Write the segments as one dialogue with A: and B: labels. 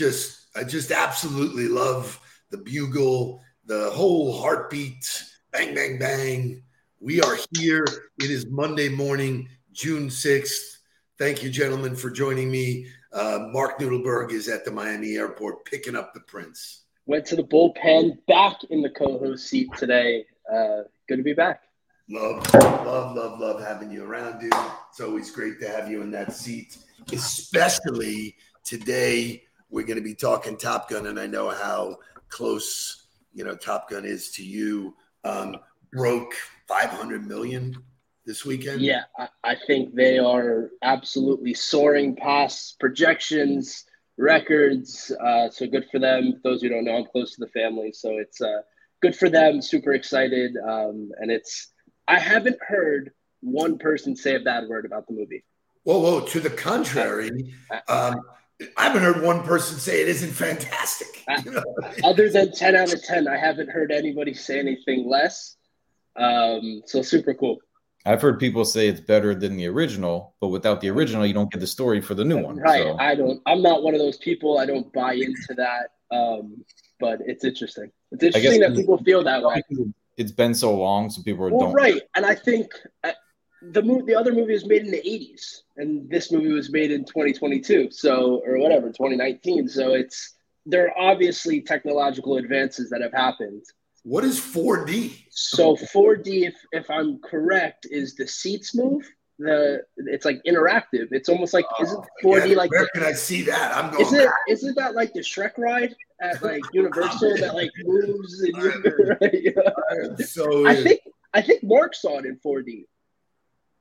A: just, I just absolutely love the bugle, the whole heartbeat, bang, bang, bang. We are here. It is Monday morning, June 6th. Thank you, gentlemen, for joining me. Uh, Mark Nudelberg is at the Miami airport picking up the prince.
B: Went to the bullpen, back in the co-host seat today. Uh, good to be back.
A: Love, love, love, love having you around, dude. It's always great to have you in that seat, especially today. We're going to be talking Top Gun, and I know how close you know Top Gun is to you. Um, broke 500 million this weekend.
B: Yeah, I, I think they are absolutely soaring past projections, records. Uh, so good for them. Those who don't know, I'm close to the family, so it's uh, good for them. Super excited, um, and it's. I haven't heard one person say a bad word about the movie.
A: Whoa, whoa! To the contrary, um, I haven't heard one person say it isn't fantastic. You know?
B: Other than 10 out of 10, I haven't heard anybody say anything less. Um, so super cool.
C: I've heard people say it's better than the original, but without the original, you don't get the story for the new one.
B: Right.
C: So.
B: I don't, I'm not one of those people. I don't buy into that. Um, but it's interesting. It's interesting that people feel that way.
C: It's been so long, so people
B: Well,
C: don't.
B: right. And I think uh, the movie, the other movie was made in the 80s, and this movie was made in 2022. So, or whatever, 2019. So it's, there are obviously technological advances that have happened.
A: What is 4D?
B: So 4D, if if I'm correct, is the seats move. The it's like interactive. It's almost like isn't 4D
A: Yeah,
B: like
A: where can I see that? I'm going
B: isn't it
A: back.
B: isn't that like the Shrek ride at like Universal that like moves and you, right?
A: So
B: I think I think Mark saw it in 4D.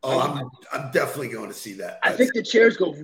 A: Oh, I'm I'm definitely going to see that.
B: I think the chairs go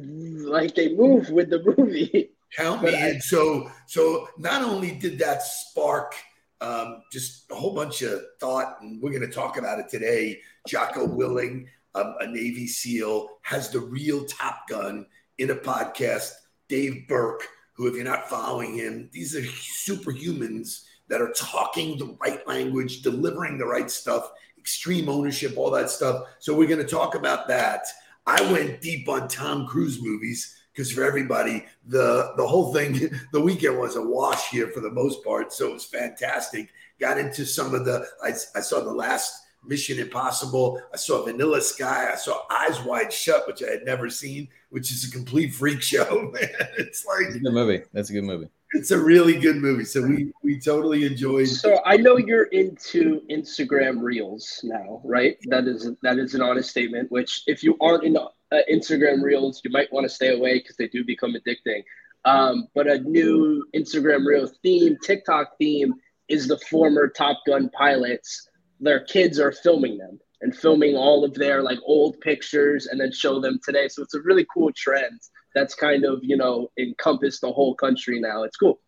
B: like they move with the movie.
A: Count me in. So, so not only did that spark um, just a whole bunch of thought, and we're going to talk about it today. Jocko Willink, um, a Navy SEAL, has the real Top Gun in a podcast. Dave Berke, who, if you're not following him, these are superhumans that are talking the right language, delivering the right stuff, extreme ownership, all that stuff. So we're going to talk about that. I went deep on Tom Cruise movies because for everybody, the the whole thing, the weekend was a wash here for the most part. So it was fantastic. Got into some of the. I, I saw the last Mission Impossible. I saw Vanilla Sky. I saw Eyes Wide Shut, which I had never seen, which is a complete freak show. Man, it's like
C: It's a good movie. That's a good movie.
A: It's a really good movie. So we we totally enjoyed.
B: So I know you're into Instagram Reels now, right? That is that is an honest statement. Which, if you aren't in uh, Instagram Reels, you might want to stay away because they do become addicting. Um, but a new Instagram Reel theme, TikTok theme, is the former Top Gun pilots. Their kids are filming them and filming all of their like old pictures and then show them today. So it's a really cool trend that's kind of you know encompassed the whole country now. It's cool.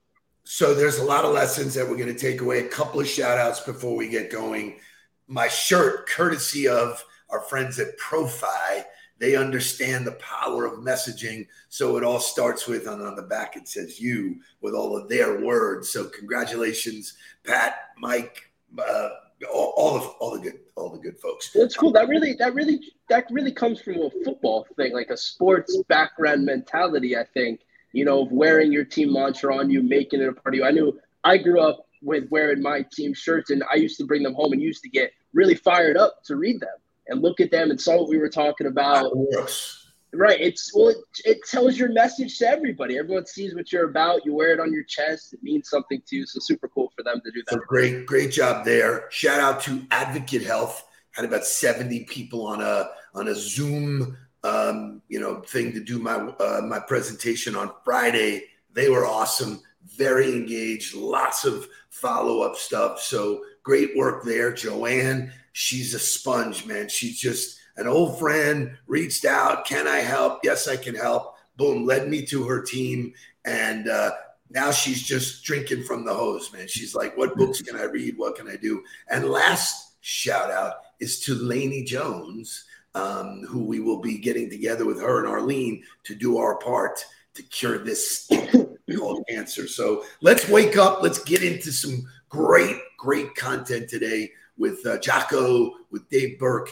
A: So there's a lot of lessons that we're going to take away. A couple of shout outs before we get going. My shirt, courtesy of our friends at Profi, they understand the power of messaging. So it all starts with, and on the back it says you with all of their words. So congratulations, Pat, Mike, uh, all, all of all the good, all the good folks.
B: That's cool. That really, that really, that really comes from a football thing, like a sports background mentality. I think you know, of wearing your team mantra on you, making it a part of you. I knew I grew up with wearing my team shirts, and I used to bring them home and used to get really fired up to read them and look at them and saw what we were talking about. Right. It's well, it, it tells your message to everybody. Everyone sees what you're about. You wear it on your chest. It means something to you. So super cool for them to do
A: So
B: that.
A: great, great job there. Shout out to Advocate Health. Had about 70 people on a on a Zoom um, you know thing to do my uh, my presentation on Friday. They were awesome, very engaged, lots of follow up stuff. So great work there, Joanne. She's a sponge, man. She's just an old friend. Reached out, can I help? Yes, I can help. Boom, led me to her team, and uh, now she's just drinking from the hose, man. She's like, what books can I read? What can I do? And last shout out is to Laney Jones, um, who we will be getting together with her and Arlene to do our part to cure this called cancer. So let's wake up. Let's get into some great, great content today with uh, Jocko, with Dave Berke,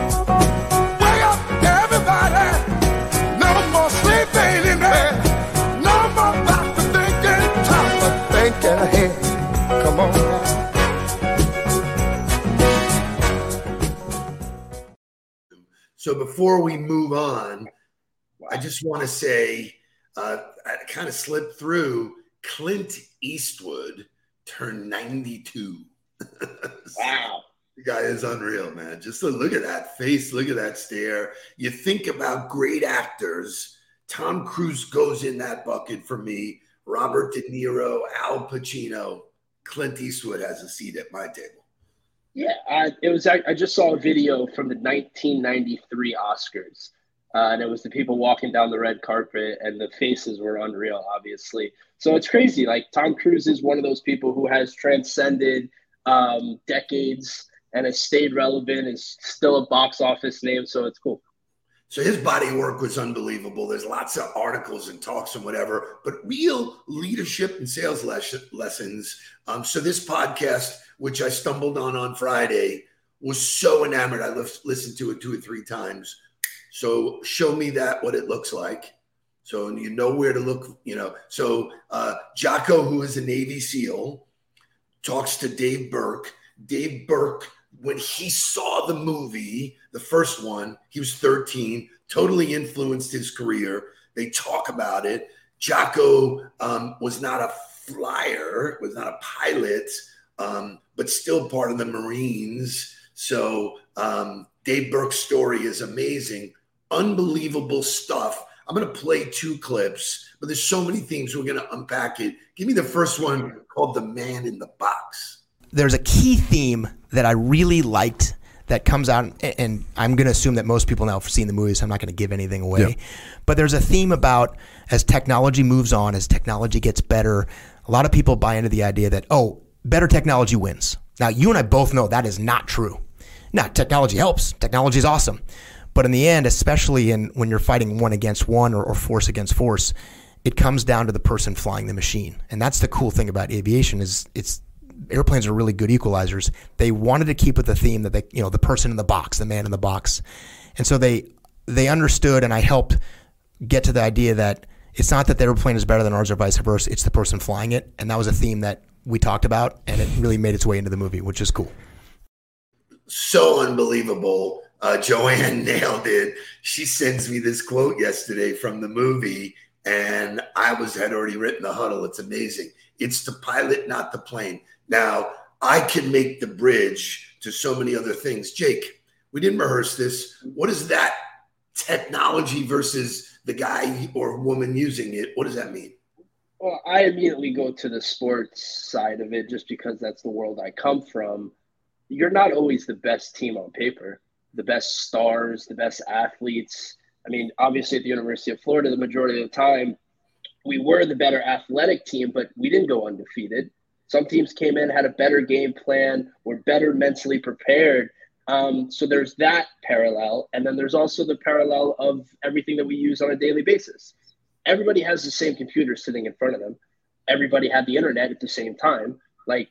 A: So before we move on, I just want to say uh, I kind of slipped through. Clint Eastwood turned 92.
B: Wow.
A: The guy is unreal, man. Just look at that face, look at that stare. You think about great actors. Tom Cruise goes in that bucket for me. Robert De Niro, Al Pacino, Clint Eastwood has a seat at my table.
B: Yeah, I, it was. I, just saw a video from the 1993 Oscars, uh, and it was the people walking down the red carpet, and the faces were unreal, obviously. So it's crazy. Like Tom Cruise is one of those people who has transcended um, decades and has stayed relevant. Is still a box office name, so it's cool.
A: So his body work was unbelievable. There's lots of articles and talks and whatever, but real leadership and sales les- lessons. Um, so this podcast, which I stumbled on on Friday, was so enamored. I lis- listened to it two or three times. So show me that what it looks like. So you know where to look. You know. So uh, Jocko, who is a Navy SEAL, talks to Dave Berke. Dave Berke when he saw the movie, the first one, he was 13, totally influenced his career. They talk about it. Jocko um, was not a flyer, was not a pilot, um, but still part of the Marines. So um, Dave Berke's story is amazing, unbelievable stuff. I'm going to play two clips, but there's so many things we're going to unpack it. Give me the first one called "The Man in the Box."
D: there's a key theme that I really liked that comes out, and I'm going to assume that most people now have seen the movie, so I'm not going to give anything away.
E: Yeah.
D: But there's a theme about as technology moves on, as technology gets better, a lot of people buy into the idea that, oh, better technology wins. Now, you and I both know that is not true. Now, technology helps, technology is awesome. But in the end, especially in when you're fighting one against one or, or force against force, it comes down to the person flying the machine. And that's the cool thing about aviation is it's airplanes are really good equalizers. They wanted to keep with the theme that they, you know, the person in the box, the man in the box, and so they they understood, and I helped get to the idea that it's not that the airplane is better than ours or vice versa. It's the person flying it, and that was a theme that we talked about, and it really made its way into the movie, which is cool.
A: so unbelievable. Uh, Joanne nailed it. She sends me this quote yesterday from the movie, and I was had already written the huddle. It's amazing. It's the pilot, not the plane. Now I can make the bridge to so many other things. Jake, we didn't rehearse this. What is that technology versus the guy or woman using it? What does that mean?
B: Well, I immediately go to the sports side of it just because that's the world I come from. You're not always the best team on paper, the best stars, the best athletes. I mean, obviously at the University of Florida, the majority of the time, we were the better athletic team, but we didn't go undefeated. Some teams came in, had a better game plan, were better mentally prepared. Um, so there's that parallel. And then there's also the parallel of everything that we use on a daily basis. Everybody has the same computer sitting in front of them. Everybody had the internet at the same time, like,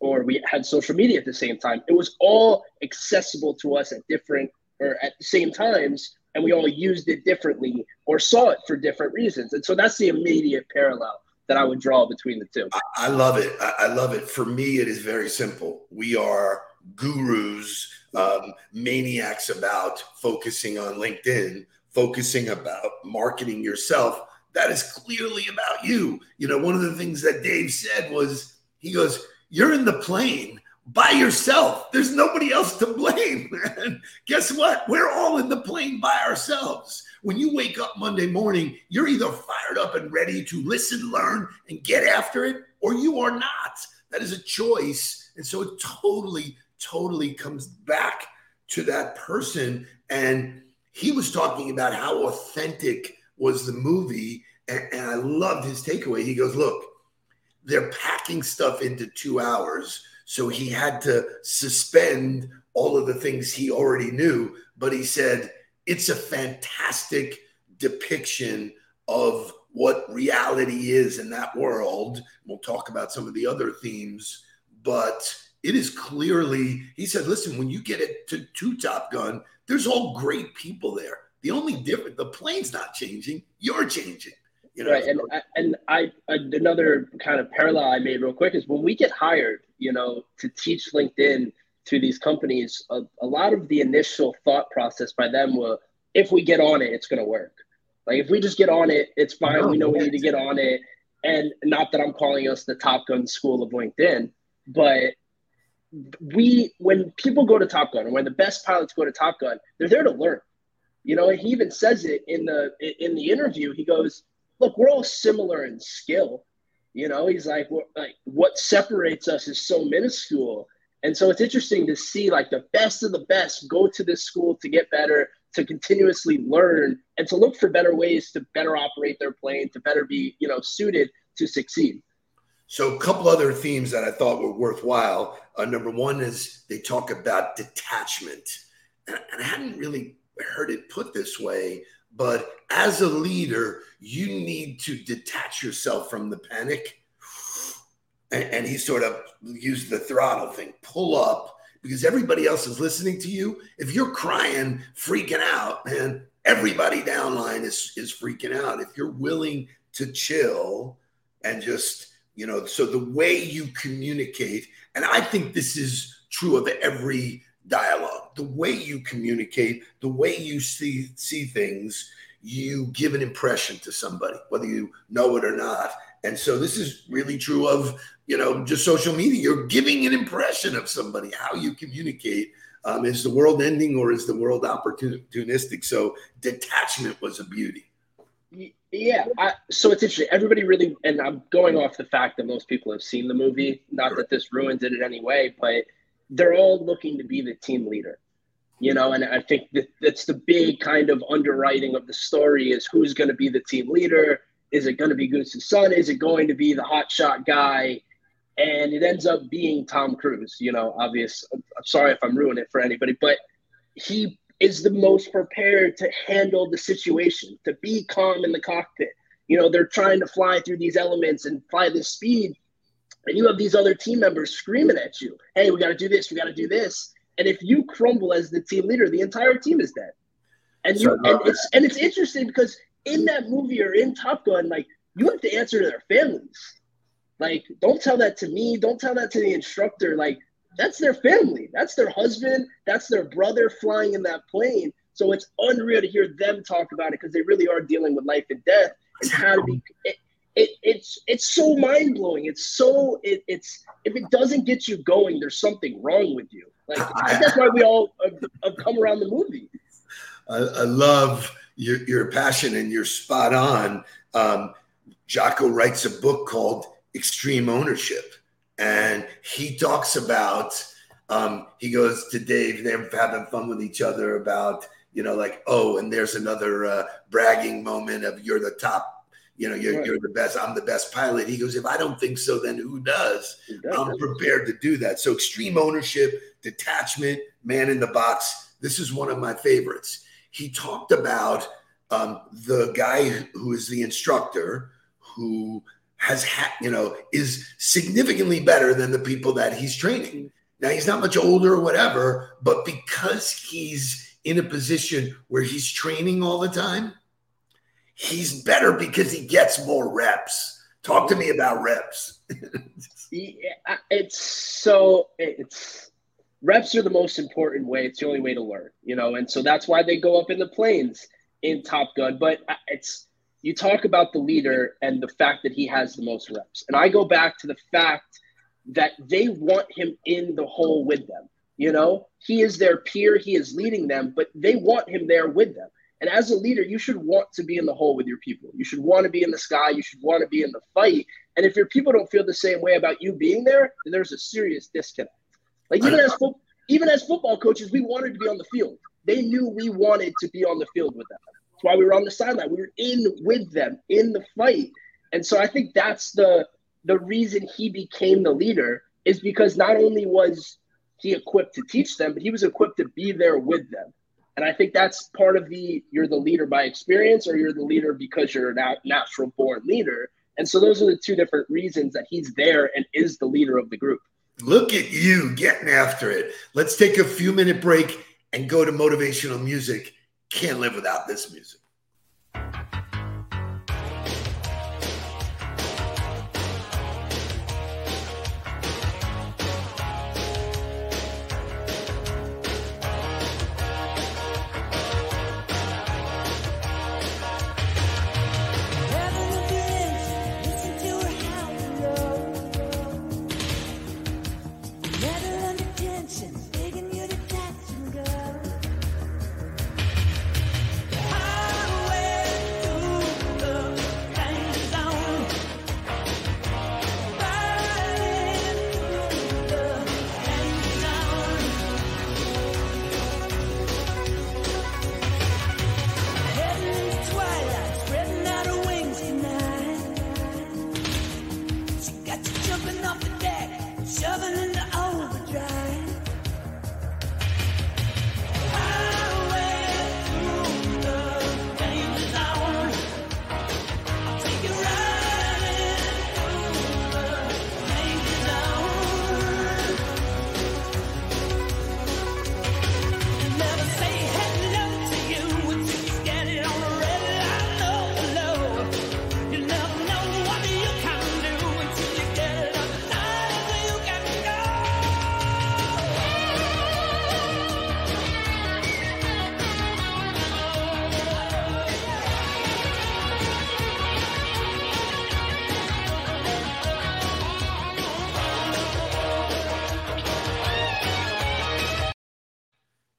B: or we had social media at the same time. It was all accessible to us at different or at the same times, and we all used it differently or saw it for different reasons. And so that's the immediate parallel that I would draw between the two.
A: I, love it. I, I love it. For me, it is very simple. We are gurus, um, maniacs about focusing on LinkedIn, focusing about marketing yourself. That is clearly about you. You know, one of the things that Dave said was he goes, You're in the plane, by yourself. There's nobody else to blame, man. Guess what? We're all in the plane by ourselves. When you wake up Monday morning, you're either fired up and ready to listen, learn, and get after it, or you are not. That is a choice. And so it totally, totally comes back to that person. And he was talking about how authentic was the movie. And, and I loved his takeaway. He goes, Look, they're packing stuff into two hours. So he had to suspend all of the things he already knew. But he said, it's a fantastic depiction of what reality is in that world. We'll talk about some of the other themes, but it is clearly, he said, listen, when you get it to, to Top Gun, there's all great people there. The only difference, the plane's not changing, you're changing.
B: You know? Right, and and I another kind of parallel I made real quick is when we get hired, you know, to teach LinkedIn to these companies, a, a lot of the initial thought process by them were, if we get on it, it's going to work. Like if we just get on it, it's fine. No, we know we need to get on it, and not that I'm calling us the Top Gun school of LinkedIn, but we when people go to Top Gun, or when the best pilots go to Top Gun, they're there to learn. You know, he even says it in the in the interview. He goes, look, we're all similar in skill. You know, he's like, like what separates us is so minuscule. And so it's interesting to see like the best of the best go to this school to get better, to continuously learn, and to look for better ways to better operate their plane, to better be, you know, suited to succeed.
A: So a couple other themes that I thought were worthwhile. Uh, number one is they talk about detachment, and I hadn't really heard it put this way, but as a leader, you need to detach yourself from the panic. And, and, he sort of used the throttle thing, pull up, because everybody else is listening to you. If you're crying, freaking out, man, everybody downline is is freaking out. If you're willing to chill and just, you know, so the way you communicate, and I think this is true of every dialogue, the way you communicate, the way you see see things, you give an impression to somebody, whether you know it or not. And so this is really true of you know just social media. You're giving an impression of somebody. How you communicate um, is the world ending or is the world opportunistic? So detachment was a beauty.
B: Yeah, I, so it's interesting. Everybody really, and I'm going off the fact that most people have seen the movie. Not that this ruins it in any way, but they're all looking to be the team leader you know and i think that that's the big kind of underwriting of the story is who's going to be the team leader? Is it going to be goose's son? Is it going to be the hotshot guy? And it ends up being tom cruise you know obvious i'm sorry if i'm ruining it for anybody but he is the most prepared to handle the situation to be calm in the cockpit. You know they're trying to fly through these elements and fly this speed and you have these other team members screaming at you, hey, we got to do this, we got to do this. And if you crumble as the team leader, the entire team is dead. And you and it's and it's interesting because in that movie or in Top Gun, like you have to answer to their families. Like, don't tell that to me. Don't tell that to the instructor. Like, that's their family. That's their husband. That's their brother flying in that plane. So it's unreal to hear them talk about it because they really are dealing with life and death and how to be. It, it, it's it's so mind blowing. It's so it, it's if it doesn't get you going, there's something wrong with you. Like that's why we all have, have come around the movie.
A: I, I, love your your passion and you're spot on. Um, Jocko writes a book called Extreme Ownership, and he talks about. Um, he goes to Dave. They're having fun with each other about you know like oh, and there's another uh, bragging moment of you're the top you know, you're, right. you're the best. I'm the best pilot. He goes, if I don't think so, then who does? Who does? I'm prepared to do that. So extreme ownership, detachment, man in the box. This is one of my favorites. He talked about um, the guy who is the instructor who has had, you know, is significantly better than the people that he's training. Now he's not much older or whatever, but because he's in a position where he's training all the time, he's better because he gets more reps. Talk to me about reps.
B: yeah, it's so it's reps are the most important way. It's the only way to learn, you know, and so that's why they go up in the planes in Top Gun. But uh, it's you talk about the leader and the fact that he has the most reps, and I go back to the fact that they want him in the hole with them. You know, he is their peer, he is leading them, but they want him there with them. And as a leader, you should want to be in the hole with your people. You should want to be in the sky. You should want to be in the fight. And if your people don't feel the same way about you being there, then there's a serious disconnect. Like even as fo- even as football coaches, we wanted to be on the field. They knew we wanted to be on the field with them. That's why we were on the sideline. We were in with them in the fight. And so I think that's the the reason he became the leader is because not only was he equipped to teach them, but he was equipped to be there with them. And I think that's part of the you're the leader by experience or you're the leader because you're a natural born leader. And so those are the two different reasons that he's there and is the leader of the group.
A: Look at you getting after it. Let's take a few minute break and go to motivational music. Can't live without this music.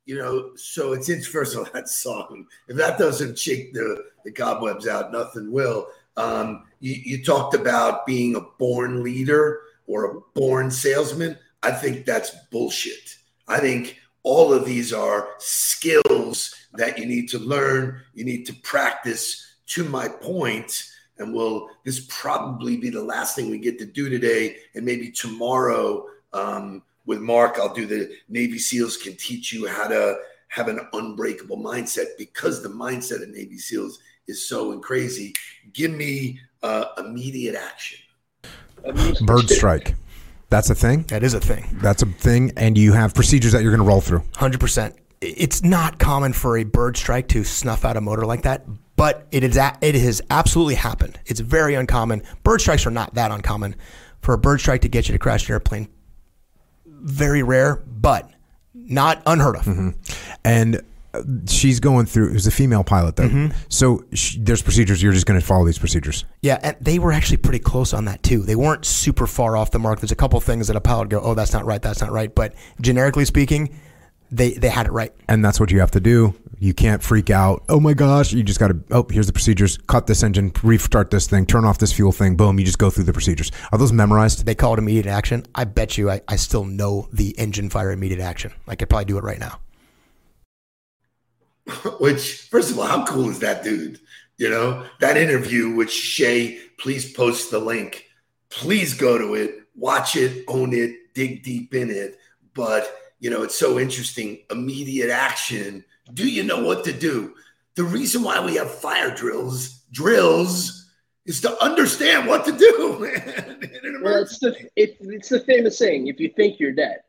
A: You know, so it's in first of all that song. If that doesn't shake the the cobwebs out, nothing will. Um, you, you talked about being a born leader or a born salesman. I think that's bullshit. I think all of these are skills that you need to learn, you need to practice. To my point, and will this probably be the last thing we get to do today? And maybe tomorrow, um, with Mark, I'll do the Navy SEALs can teach you how to have an unbreakable mindset because the mindset of Navy SEALs is so crazy. Give me uh, immediate action.
E: Bird strike. That's a thing.
D: That is a thing.
E: That's a thing, and you have procedures that you're going to roll through.
D: Hundred percent. It's not common for a bird strike to snuff out a motor like that, but it is. A, it has absolutely happened. It's very uncommon. Bird strikes are not that uncommon. For a bird strike to get you to crash an airplane, very rare, but not unheard of.
E: Mm-hmm. And uh, she's going through. It was a female pilot though,
D: Mm-hmm.
E: so she, there's procedures. You're just going to follow these procedures.
D: Yeah, and they were actually pretty close on that too. They weren't super far off the mark. There's a couple things that a pilot go, "Oh, that's not right. That's not right." But generically speaking, they they had it right.
E: and that's what you have to do. You can't freak out. Oh my gosh! You just got to. Oh, here's the procedures. Cut this engine. Restart this thing. Turn off this fuel thing. Boom! You just go through the procedures. Are those memorized?
D: They call it immediate action. I bet you, I, I still know the engine fire immediate action. I could probably do it right now.
A: Which, first of all, how cool is that dude? You know, that interview with Shay, please post the link. Please go to it, watch it, own it, dig deep in it. But, you know, it's so interesting. Immediate action. Do you know what to do? The reason why we have fire drills, drills, is to understand what to do, man.
B: Well, it's the it, it's the famous saying: if you think you're dead,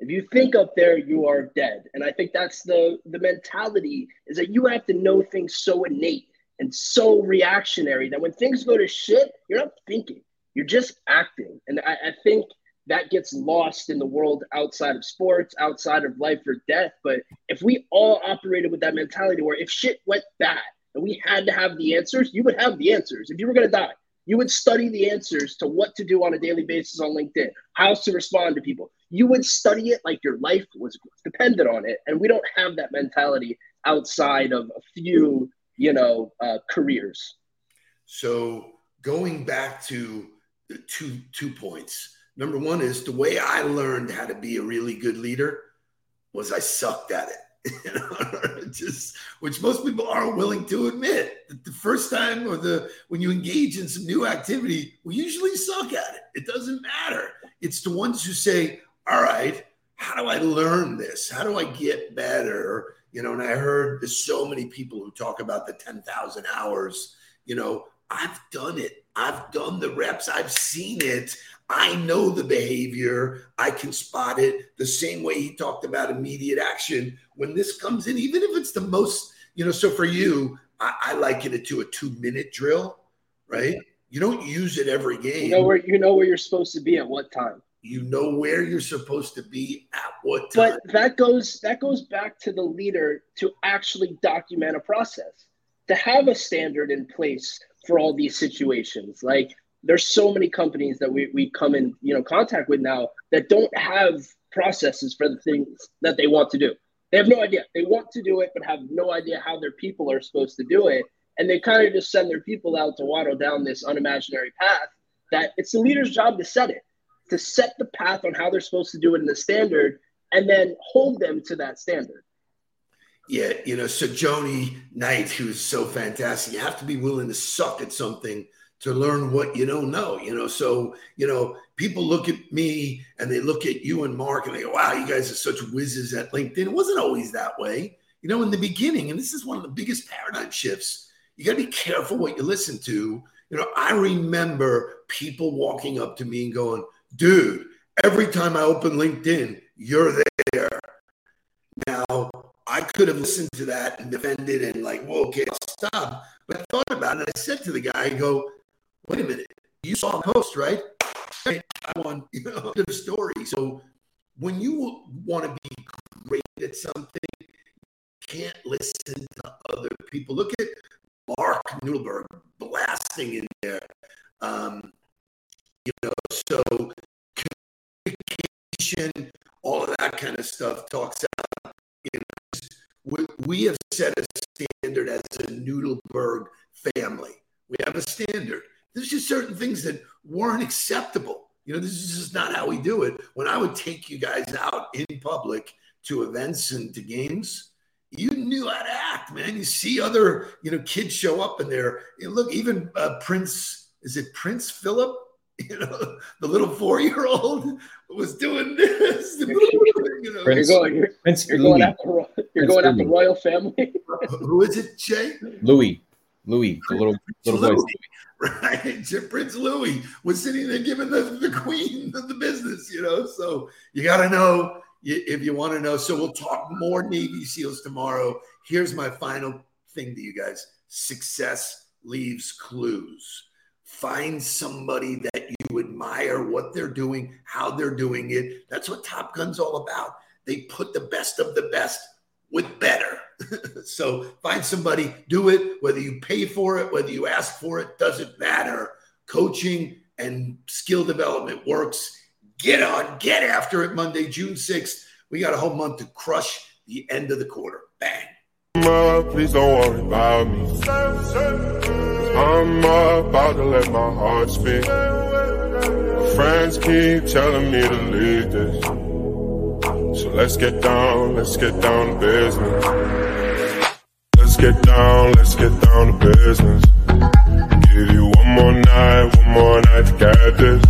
B: if you think up there, you are dead. And I think that's the the mentality is that you have to know things so innate and so reactionary that when things go to shit, you're not thinking, you're just acting. And I, I think that gets lost in the world outside of sports, outside of life or death. But if we all operated with that mentality where if shit went bad and we had to have the answers, you would have the answers. If you were gonna die, you would study the answers to what to do on a daily basis on LinkedIn, how to respond to people. You would study it like your life was dependent on it. And we don't have that mentality outside of a few, you know, uh, careers.
A: So going back to the two two points. Number one is the way I learned how to be a really good leader was I sucked at it. Just which most people aren't willing to admit that the first time or the when you engage in some new activity, we usually suck at it. It doesn't matter. It's the ones who say, "All right, how do I learn this? How do I get better?" You know, and I heard there's so many people who talk about the 10,000 hours. You know, I've done it. I've done the reps. I've seen it. I know the behavior. I can spot it the same way he talked about immediate action. When this comes in, even if it's the most, you know, so for you, I, I liken it to a two minute drill, right? You don't use it every game.
B: You know where you know where you're supposed to be at what time.
A: You know where you're supposed to be at what time.
B: But that goes that goes back to the leader to actually document a process, to have a standard in place for all these situations. Like there's so many companies that we, we come in you know contact with now that don't have processes for the things that they want to do. They have no idea. They want to do it but have no idea how their people are supposed to do it. And they kind of just send their people out to waddle down this unimaginary path that it's the leader's job to set it to set the path on how they're supposed to do it in the standard and then hold them to that standard.
A: Yeah you know so joni knight who's so fantastic you have to be willing to suck at something to learn what you don't know, you know. So, you know, people look at me and they look at you and Mark and they go, wow, you guys are such whizzes at LinkedIn. It wasn't always that way. You know, in the beginning, and this is one of the biggest paradigm shifts, you got to be careful what you listen to. You know, I remember people walking up to me and going, dude, every time I open LinkedIn, you're there. Now, I could have listened to that and defended and like, well, okay, I'll stop. But I thought about it. I said to the guy, I go, wait a minute, you saw the post, right? I want you know the story. So when you want to be great at something, you can't listen to other people. Look at Mark Nudelberg blasting in there. Um, you know, so communication, all of that kind of stuff talks out. You know, we, have set a standard as a Nudelberg family. We have a standard. There's just certain things that weren't acceptable. You know, this is just not how we do it. When I would take you guys out in public to events and to games, you knew how to act, man. You see other, you know, kids show up in there. You know, look, even uh, Prince, is it Prince Philip? You know, the little four-year-old was doing this.
B: you know, you're going, you're, Prince you're going after, you're Prince going after royal family.
A: Who is it, Jay?
C: Louis. Louis, the little little Louis. boy
A: right? Prince Louis was sitting there giving the, the queen the business, you know. So you got to know if you want to know. So we'll talk more Navy SEALs tomorrow. Here's my final thing to you guys success leaves clues. Find somebody that you admire, what they're doing, how they're doing it. That's what Top Gun's all about. They put the best of the best with better. so find somebody, do it, whether you pay for it, whether you ask for it, doesn't matter. Coaching and skill development works. Get on, get after it Monday, June 6th. We got a whole month to crush the end of the quarter. Bang. Please don't worry about me. I'm about to let my heart speak. Friends keep telling me to leave this. Let's get down, let's get down to business. Let's get down, let's get down to business. Give you one more night, one more night to get this.